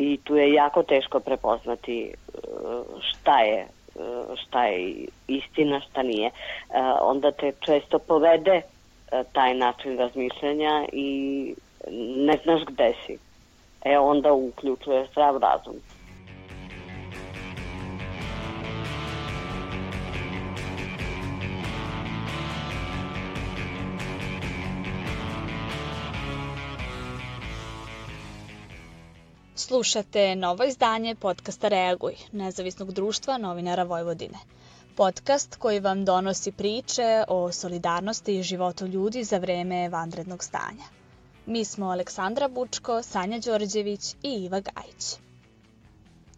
i tu je jako teško prepoznati e, šta je šta je istina, šta nije. Onda te često povede taj način razmišljanja i ne znaš gde si. E onda uključuje zdrav razum. Slušate novo izdanje podcasta Reaguj, nezavisnog društva novinara Vojvodine. Podcast koji vam donosi priče o solidarnosti i životu ljudi za vreme vanrednog stanja. Mi smo Aleksandra Bučko, Sanja Đorđević i Iva Gajić.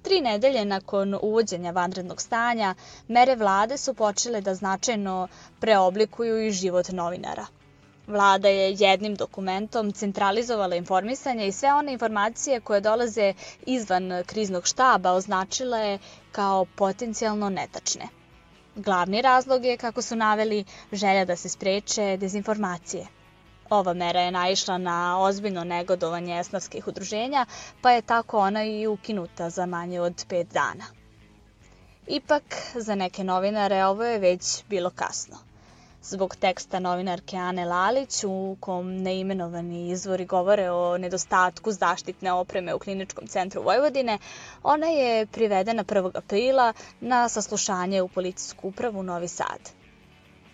Tri nedelje nakon uvođenja vanrednog stanja, mere vlade su počele da značajno preoblikuju i život novinara – Vlada je jednim dokumentom centralizovala informisanje i sve one informacije koje dolaze izvan kriznog štaba označila je kao potencijalno netačne. Glavni razlog je, kako su naveli, želja da se spreče dezinformacije. Ova mera je naišla na ozbiljno negodovanje esnavskih udruženja, pa je tako ona i ukinuta za manje od pet dana. Ipak, za neke novinare ovo je već bilo kasno – zbog teksta novinarke Ane Lalić u kom neimenovani izvori govore o nedostatku zaštitne opreme u Kliničkom centru Vojvodine, ona je privedena 1. aprila na saslušanje u policijsku upravu Novi Sad.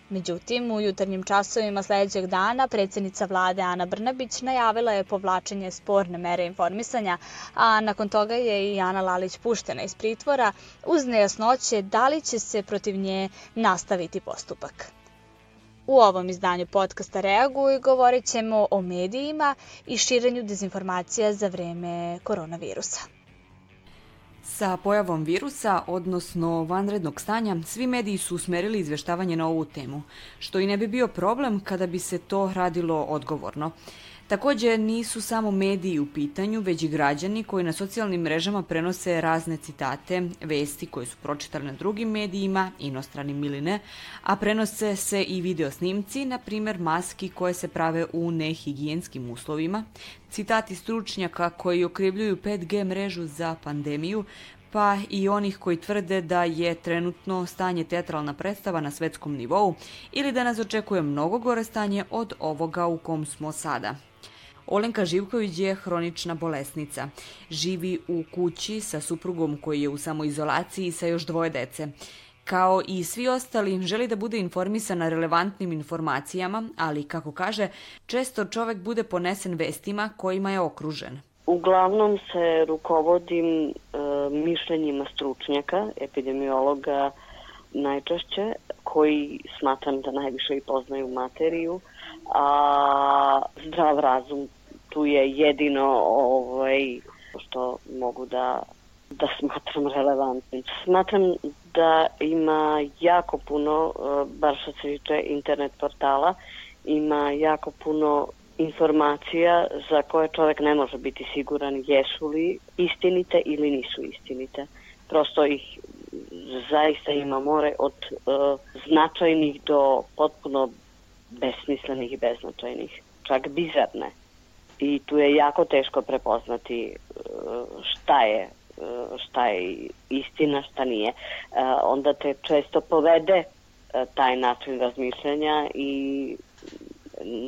Međutim, u jutarnjim časovima sledećeg dana predsednica vlade Ana Brnabić najavila je povlačenje sporne mere informisanja, a nakon toga je i Ana Lalić puštena iz pritvora uz nejasnoće da li će se protiv nje nastaviti postupak. U ovom izdanju podcasta Reaguj govorit ćemo o medijima i širenju dezinformacija za vreme koronavirusa. Sa pojavom virusa, odnosno vanrednog stanja, svi mediji su usmerili izveštavanje na ovu temu, što i ne bi bio problem kada bi se to radilo odgovorno. Takođe, nisu samo mediji u pitanju, već i građani koji na socijalnim mrežama prenose razne citate, vesti koje su pročitali na drugim medijima, inostranim ili ne, a prenose se i video snimci, na primer maski koje se prave u nehigijenskim uslovima, citati stručnjaka koji okrivljuju 5G mrežu za pandemiju, pa i onih koji tvrde da je trenutno stanje teatralna predstava na svetskom nivou ili da nas očekuje mnogo gore stanje od ovoga u kom smo sada. Olenka Živković je hronična bolesnica. Živi u kući sa suprugom koji je u samoizolaciji sa još dvoje dece. Kao i svi ostali, želi da bude informisana relevantnim informacijama, ali, kako kaže, često čovek bude ponesen vestima kojima je okružen. Uglavnom se rukovodim e, mišljenjima stručnjaka, epidemiologa najčešće, koji smatram da najviše i poznaju materiju, a zdrav razum tu je jedino ovaj, što mogu da, da smatram relevantnim. Smatram da ima jako puno, eh, bar što se tiče internet portala, ima jako puno informacija za koje čovek ne može biti siguran jesu li istinite ili nisu istinite. Prosto ih zaista ima more od uh, značajnih do potpuno besmislenih i beznačajnih, čak bizarne i tu je jako teško prepoznati e, šta je e, šta je istina, šta nije. E, onda te često povede taj način razmišljanja i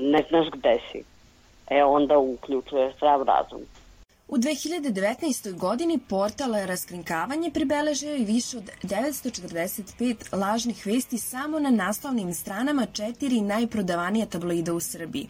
ne znaš gde si. E onda uključuje zdrav razum. U 2019. godini portal Raskrinkavanje pribeležio i više od 945 lažnih vesti samo na naslovnim stranama četiri najprodavanija tabloida u Srbiji.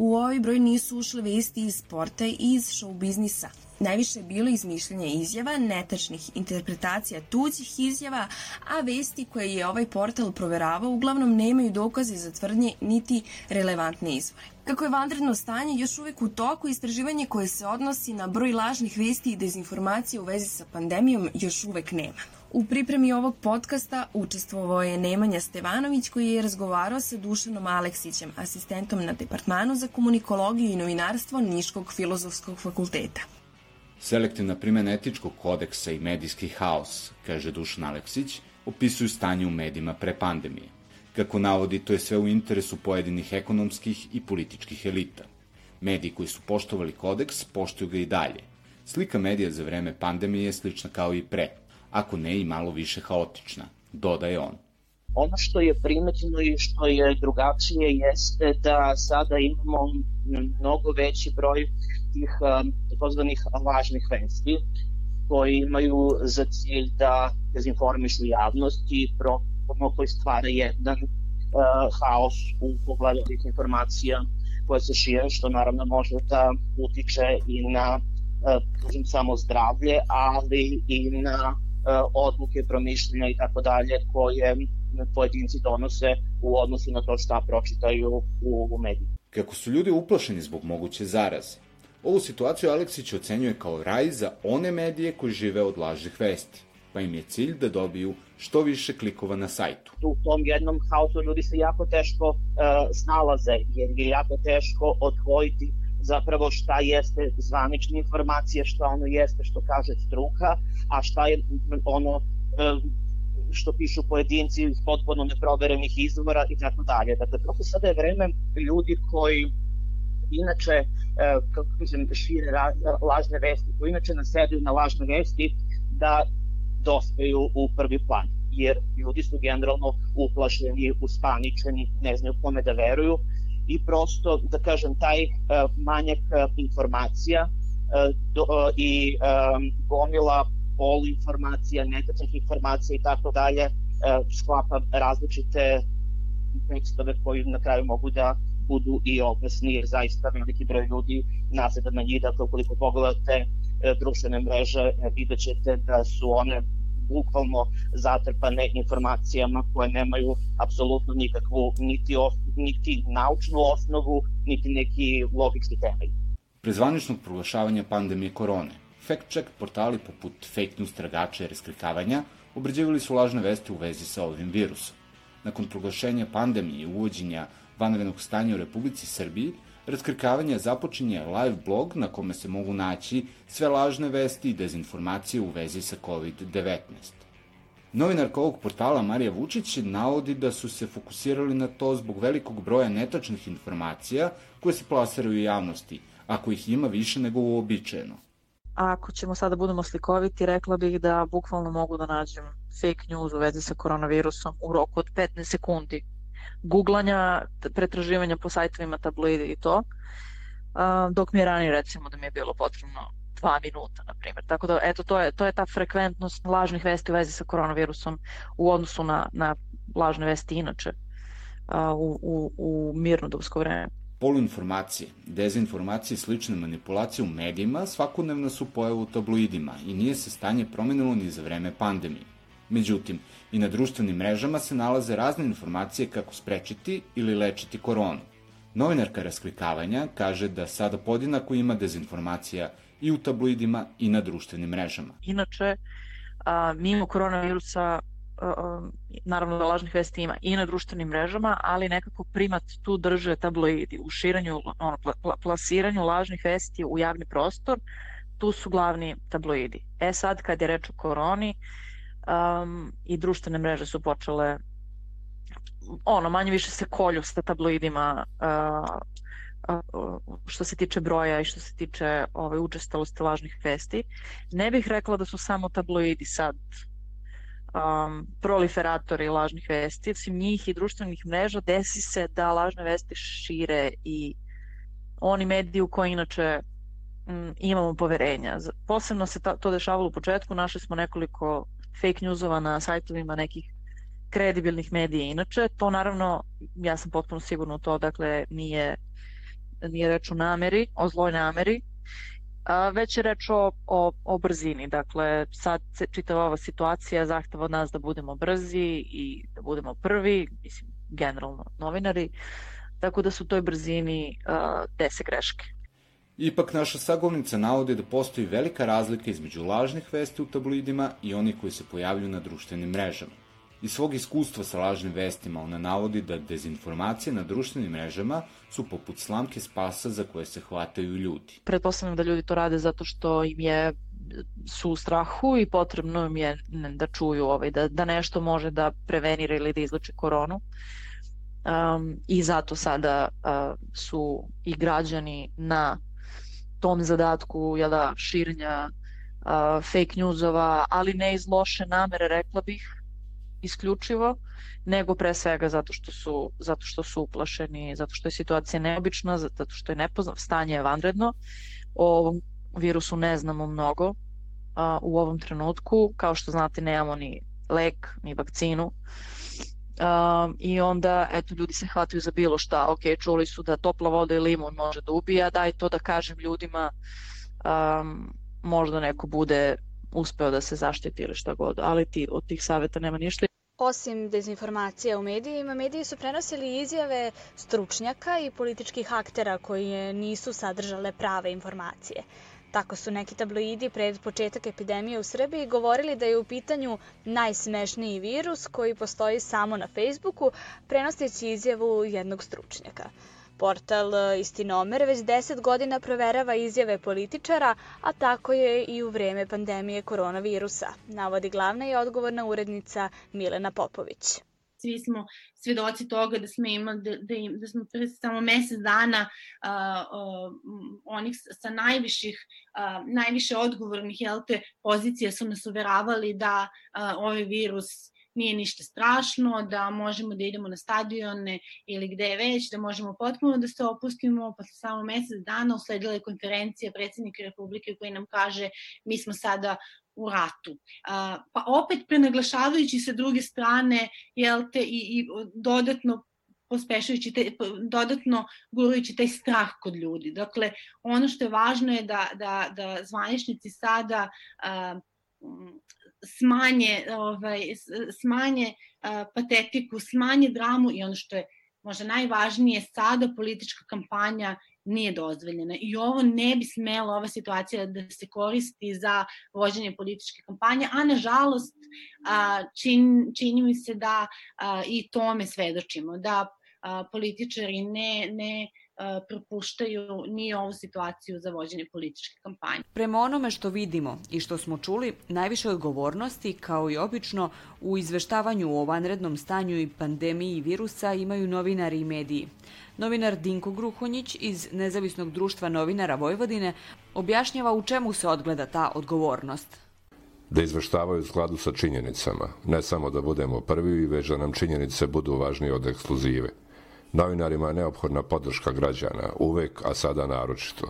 U ovaj broj nisu ušle vesti iz sporta i iz show biznisa. Najviše je bilo izmišljanja izjava, netačnih interpretacija tuđih izjava, a vesti koje je ovaj portal proveravao uglavnom nemaju dokaze za tvrdnje niti relevantne izvore. Kako je vanredno stanje još uvek u toku, istraživanje koje se odnosi na broj lažnih vesti i dezinformacija u vezi sa pandemijom još uvek nema. U pripremi ovog podcasta učestvovao je Nemanja Stevanović koji je razgovarao sa Dušanom Aleksićem, asistentom na Departmanu za komunikologiju i novinarstvo Niškog filozofskog fakulteta. Selektivna primjena etičkog kodeksa i medijski haos, kaže Dušan Aleksić, opisuju stanje u medijima pre pandemije. Kako navodi, to je sve u interesu pojedinih ekonomskih i političkih elita. Mediji koji su poštovali kodeks poštuju ga i dalje, Slika medija za vreme pandemije je slična kao i pre, ako ne i malo više haotična, dodaje on. Ono što je primetno i što je drugačije jeste da sada imamo mnogo veći broj tih takozvanih lažnih vesti koji imaju za cilj da dezinformišu javnost i proporno koji stvara jedan uh, haos u pogledu tih informacija koje se šire, što naravno može da utiče i na uh, samo zdravlje, ali i na odluke, promišljenja i tako dalje koje pojedinci donose u odnosu na to šta pročitaju u, u mediju. Kako su ljudi uplašeni zbog moguće zaraze, ovu situaciju Aleksić ocenjuje kao raj za one medije koji žive od lažnih vesti, pa im je cilj da dobiju što više klikova na sajtu. U tom jednom haosu ljudi se jako teško uh, snalaze, jer je jako teško odvojiti zapravo šta jeste zvanična informacija, šta ono jeste što kaže struka, a šta je ono uh, što pišu pojedinci iz potpuno neproverenih izvora i tako dalje. Dakle, prosto sada je vreme ljudi koji inače, e, kako kažem, šire lažne vesti, koji inače nasedaju na lažne vesti, da dospaju u prvi plan. Jer ljudi su generalno uplašeni, uspaničeni, ne znaju kome da veruju i prosto, da kažem, taj uh, manjak uh, informacija uh, do, i gomila polu informacija, netačnih informacija i tako dalje, sklapa različite tekstove koji na kraju mogu da budu i opasni, jer zaista veliki broj ljudi naseda na njih, dakle ukoliko pogledate e, društvene mreže, e, vidjet ćete da su one bukvalno zatrpane informacijama koje nemaju apsolutno nikakvu niti, os, niti naučnu osnovu, niti neki logički temelj. Pre zvaničnog proglašavanja pandemije korone, fact-check portali poput fake news tragača i reskrikavanja obrađivali su lažne vesti u vezi sa ovim virusom. Nakon proglašenja pandemije i uvođenja vanrednog stanja u Republici Srbiji, raskrikavanje započinje live blog na kome se mogu naći sve lažne vesti i dezinformacije u vezi sa COVID-19. Novinarka ovog portala Marija Vučić navodi da su se fokusirali na to zbog velikog broja netačnih informacija koje se plasiraju u javnosti, ako ih ima više nego uobičajeno. Ako ćemo sada da budemo slikoviti, rekla bih da bukvalno mogu da nađem fake news u vezi sa koronavirusom u roku od 15 sekundi googlanja, pretraživanja po sajtovima tabloide i to, dok mi je ranije recimo da mi je bilo potrebno dva minuta, na primjer. Tako da, eto, to je, to je ta frekventnost lažnih vesti u vezi sa koronavirusom u odnosu na, na lažne vesti inače u, u, u mirnodopsko vreme. Poluinformacije, dezinformacije i slične manipulacije u medijima svakodnevno su pojavu u tabloidima i nije se stanje promenilo ni za vreme pandemije. Međutim, i na društvenim mrežama se nalaze razne informacije kako sprečiti ili lečiti koronu. Novinarka rasklikavanja kaže da sada podinako ima dezinformacija i u tabloidima i na društvenim mrežama. Inače, a, mimo koronavirusa naravno da lažnih vesti ima i na društvenim mrežama, ali nekako primat tu drže tabloidi u širanju, ono, pla, plasiranju lažnih vesti u javni prostor, tu su glavni tabloidi. E sad, kad je reč o koroni, um, i društvene mreže su počele ono, manje više se kolju sa tabloidima uh, što se tiče broja i što se tiče ove učestalosti lažnih vesti. Ne bih rekla da su samo tabloidi sad um, proliferatori lažnih vesti, osim njih i društvenih mreža, desi se da lažne vesti šire i oni mediji u koji inače m, imamo poverenja. Posebno se ta, to dešavalo u početku, našli smo nekoliko fake newsova na sajtovima nekih kredibilnih medija. Inače, to naravno, ja sam potpuno sigurna u to, dakle, nije, nije reč o nameri, o zloj nameri, a, već je reč o, o, o brzini. Dakle, sad čitava ova situacija zahteva od nas da budemo brzi i da budemo prvi, mislim, generalno novinari, tako da su u toj brzini a, dese greške. Ipak naša sagovnica navodi da postoji velika razlika između lažnih vesti u tabloidima i onih koji se pojavljuju na društvenim mrežama. Iz svog iskustva sa lažnim vestima ona navodi da dezinformacije na društvenim mrežama su poput slamke spasa za koje se hvataju ljudi. Pretpostavljam da ljudi to rade zato što im je su u strahu i potrebno im je da čuju ovaj, da, da nešto može da prevenira ili da izleče koronu. Um, I zato sada uh, su i građani na tom zadatku jela, širenja uh, fake newsova, ali ne iz loše namere, rekla bih, isključivo, nego pre svega zato što su, zato što su uplašeni, zato što je situacija neobična, zato što je nepoznat, stanje je vanredno. O ovom virusu ne znamo mnogo a, u ovom trenutku. Kao što znate, nemamo ni lek, ni vakcinu. Um, I onda, eto, ljudi se hvataju za bilo šta. Ok, čuli su da topla voda i limun može da ubija, daj to da kažem ljudima, um, možda neko bude uspeo da se zaštiti ili šta god, ali ti, od tih saveta nema ništa. Osim dezinformacija u medijima, mediji su prenosili izjave stručnjaka i političkih aktera koji nisu sadržale prave informacije. Tako su neki tabloidi pred početak epidemije u Srbiji govorili da je u pitanju najsmešniji virus koji postoji samo na Facebooku, prenosteći izjavu jednog stručnjaka. Portal Istinomer već 10 godina proverava izjave političara, a tako je i u vreme pandemije koronavirusa, navodi glavna i odgovorna urednica Milena Popović svi smo svedoci toga da smo imali da, da, da smo pre samo mesec dana uh, uh, onih sa najviših uh, najviše odgovornih jel te pozicija su nas uveravali da uh, ovaj virus nije ništa strašno, da možemo da idemo na stadione ili gde je već, da možemo potpuno da se opustimo, posle samo mesec dana usledila je konferencija predsednika Republike koji nam kaže mi smo sada u ratu. Pa opet prenaglašavajući sa druge strane jel te, i, i dodatno pospešujući te, dodatno gurujući taj strah kod ljudi. Dakle, ono što je važno je da, da, da zvaničnici sada a, smanje, ovaj, smanje a, patetiku, smanje dramu i ono što je možda najvažnije, sada politička kampanja nije dozvoljena. I ovo ne bi smelo, ova situacija da se koristi za vođenje političke kampanje, a nažalost čin, čini mi se da i tome svedočimo, da političari ne, ne propuštaju ni ovu situaciju za vođenje političke kampanje. Prema onome što vidimo i što smo čuli, najviše odgovornosti, kao i obično, u izveštavanju o vanrednom stanju i pandemiji virusa imaju novinari i mediji. Novinar Dinko Gruhonjić iz Nezavisnog društva novinara Vojvodine objašnjava u čemu se odgleda ta odgovornost da izveštavaju u skladu sa činjenicama, ne samo da budemo prvi, već da nam činjenice budu važnije od ekskluzive. Novinarima je neophodna podrška građana, uvek, a sada naročito.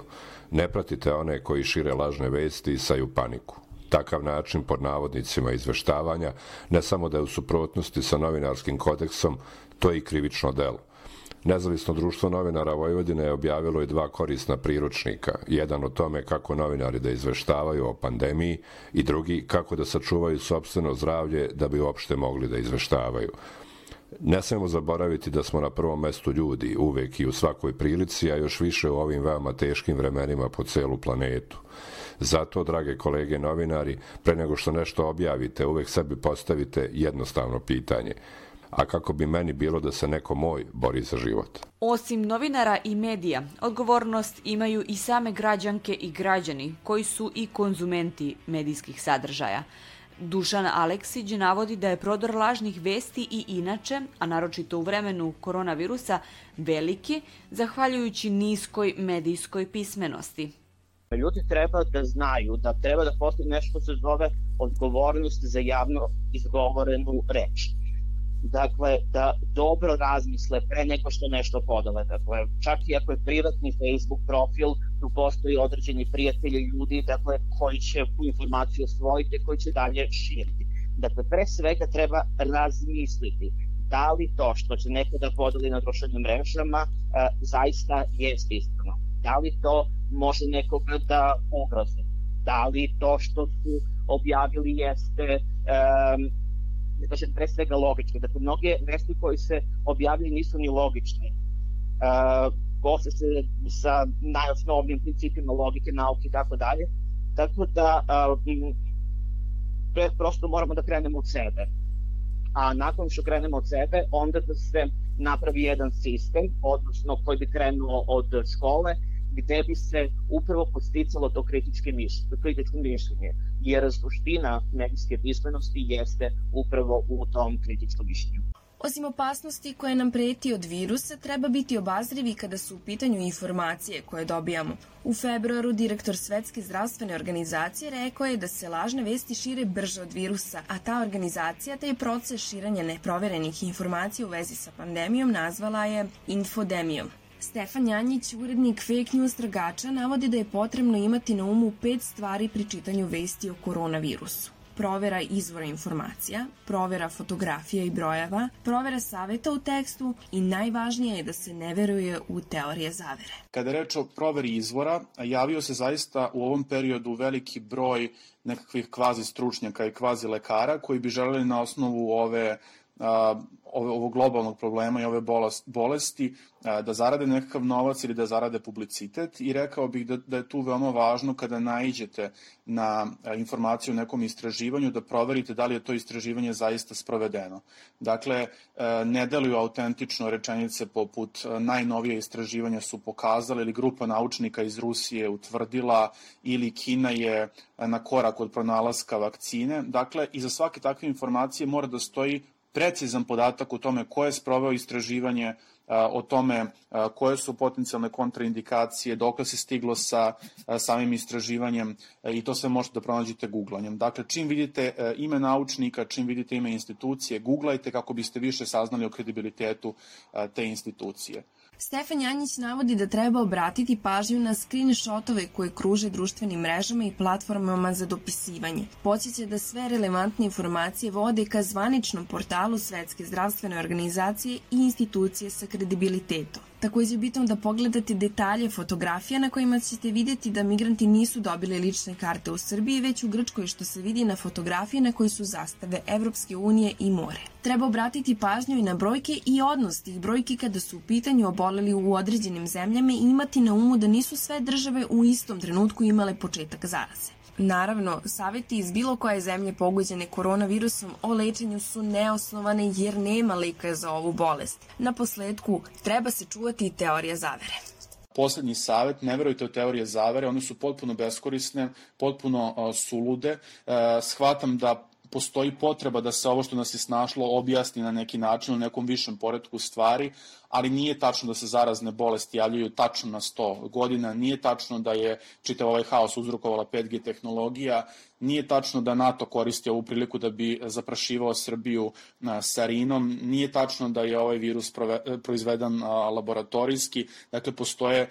Ne pratite one koji šire lažne vesti i saju paniku. Takav način pod navodnicima izveštavanja ne samo da je u suprotnosti sa novinarskim kodeksom, to je i krivično delo. Nezavisno društvo novinara Vojvodine je objavilo i dva korisna priručnika. Jedan o tome kako novinari da izveštavaju o pandemiji i drugi kako da sačuvaju sobstveno zdravlje da bi uopšte mogli da izveštavaju. Ne smemo zaboraviti da smo na prvom mestu ljudi, uvek i u svakoj prilici, a još više u ovim veoma teškim vremenima po celu planetu. Zato, drage kolege novinari, pre nego što nešto objavite, uvek sebi postavite jednostavno pitanje – a kako bi meni bilo da se neko moj bori za život. Osim novinara i medija, odgovornost imaju i same građanke i građani koji su i konzumenti medijskih sadržaja. Dušan Aleksić navodi da je prodor lažnih vesti i inače, a naročito u vremenu koronavirusa, veliki, zahvaljujući niskoj medijskoj pismenosti. Ljudi treba da znaju da treba da postoji nešto se zove odgovornost za javno izgovorenu reč dakle, da dobro razmisle pre nego što nešto podale. Dakle, čak i ako je privatni Facebook profil, tu postoji određeni prijatelji ljudi, dakle, koji će tu informaciju osvojiti, koji će dalje širiti. Dakle, pre svega treba razmisliti da li to što će neko da podeli na društvenim mrežama e, zaista je ispravno. Da li to može nekoga da ugrozi? Da li to što su objavili jeste um, da kažem, pre svega logičke. Dakle, mnoge vesti koje se objavljaju nisu ni logične. Uh, posle se sa najosnovnim principima logike, nauke i tako dalje. Tako da uh, pre, prosto moramo da krenemo od sebe. A nakon što krenemo od sebe, onda da se napravi jedan sistem, odnosno koji bi krenuo od škole, gde bi se upravo posticalo to kritičke mišljenje, kritičko mišljenje, jer suština medijske pismenosti jeste upravo u tom kritičkom mišljenju. Osim opasnosti koje nam preti od virusa, treba biti obazrivi kada su u pitanju informacije koje dobijamo. U februaru direktor Svetske zdravstvene organizacije rekao je da se lažne vesti šire brže od virusa, a ta organizacija taj proces širanja neproverenih informacija u vezi sa pandemijom nazvala je infodemijom. Stefan Janjić, urednik fake news tragača, navodi da je potrebno imati na umu pet stvari pri čitanju vesti o koronavirusu provera izvora informacija, provera fotografija i brojeva, provera saveta u tekstu i najvažnije je da se ne veruje u teorije zavere. Kada reč o proveri izvora, javio se zaista u ovom periodu veliki broj nekakvih kvazi stručnjaka i kvazi lekara koji bi želeli na osnovu ove ovog globalnog problema i ove bolesti da zarade nekakav novac ili da zarade publicitet i rekao bih da, da je tu veoma važno kada naiđete na informaciju o nekom istraživanju da proverite da li je to istraživanje zaista sprovedeno. Dakle, ne deluju autentično rečenice poput najnovije istraživanja su pokazali ili grupa naučnika iz Rusije utvrdila ili Kina je na korak od pronalaska vakcine. Dakle, iza svake takve informacije mora da stoji precizan podatak o tome ko je sproveo istraživanje, o tome koje su potencijalne kontraindikacije, dok se stiglo sa samim istraživanjem i to sve možete da pronađete googlanjem. Dakle, čim vidite ime naučnika, čim vidite ime institucije, googlajte kako biste više saznali o kredibilitetu te institucije. Stefan Janjić navodi da treba obratiti pažnju na screenshotove koje kruže društvenim mrežama i platformama za dopisivanje. Podsjeća da sve relevantne informacije vode ka zvaničnom portalu Svetske zdravstvene organizacije i institucije sa kredibilitetom. Takođe je bitno da pogledate detalje fotografija na kojima ćete videti da migranti nisu dobili lične karte u Srbiji, već u Grčkoj što se vidi na fotografiji na kojoj su zastave Evropske unije i more. Treba obratiti pažnju i na brojke i odnos tih brojki kada su u pitanju oboleli u određenim zemljama i imati na umu da nisu sve države u istom trenutku imale početak zaraze. Naravno, saveti iz bilo koje zemlje pogođene koronavirusom o lečenju su neosnovane jer nema leka za ovu bolest. Na posledku, treba se čuvati i teorija zavere. Poslednji savet, ne verujte u teorije zavere, one su potpuno beskorisne, potpuno uh, sulude. Uh, shvatam da postoji potreba da se ovo što nas je snašlo objasni na neki način u nekom višem poredku stvari, ali nije tačno da se zarazne bolesti javljaju tačno na 100 godina, nije tačno da je čitav ovaj haos uzrokovala 5G tehnologija, nije tačno da NATO koristi ovu priliku da bi zaprašivao Srbiju sarinom, nije tačno da je ovaj virus proizvedan laboratorijski, dakle postoje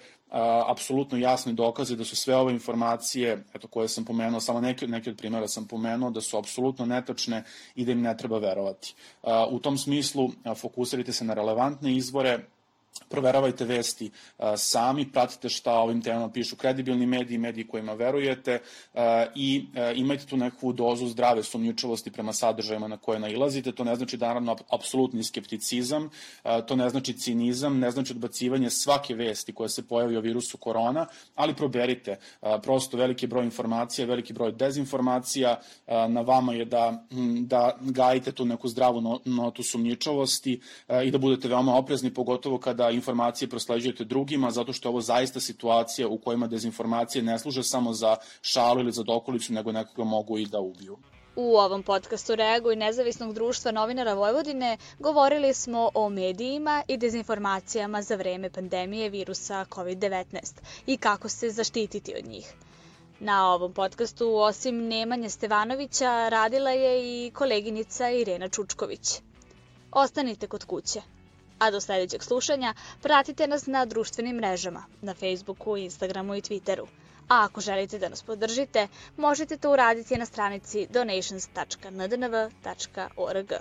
apsolutno jasni dokaze da su sve ove informacije, eto koje sam pomenuo, samo neke, neke od primjera sam pomenuo, da su apsolutno netačne i da im ne treba verovati. U tom smislu fokusirajte se na relevantne izvore, proveravajte vesti sami, pratite šta ovim temama pišu kredibilni mediji, mediji kojima verujete i imajte tu neku dozu zdrave sumnjičavosti prema sadržajima na koje nailazite. To ne znači naravno apsolutni skepticizam, to ne znači cinizam, ne znači odbacivanje svake vesti koja se pojavi o virusu korona, ali proberite. Prosto veliki broj informacija, veliki broj dezinformacija, na vama je da, da gajite tu neku zdravu notu sumnjičavosti i da budete veoma oprezni, pogotovo kada informacije prosleđujete drugima, zato što je ovo zaista situacija u kojima dezinformacije ne služe samo za šalu ili za dokolicu, nego nekoga mogu i da ubiju. U ovom podcastu Reaguj nezavisnog društva novinara Vojvodine govorili smo o medijima i dezinformacijama za vreme pandemije virusa COVID-19 i kako se zaštititi od njih. Na ovom podcastu, osim Nemanje Stevanovića, radila je i koleginica Irena Čučković. Ostanite kod kuće. A do sledećeg slušanja pratite nas na društvenim mrežama, na Facebooku, Instagramu i Twitteru. A ako želite da nas podržite, možete to uraditi na stranici donations.ndnv.org.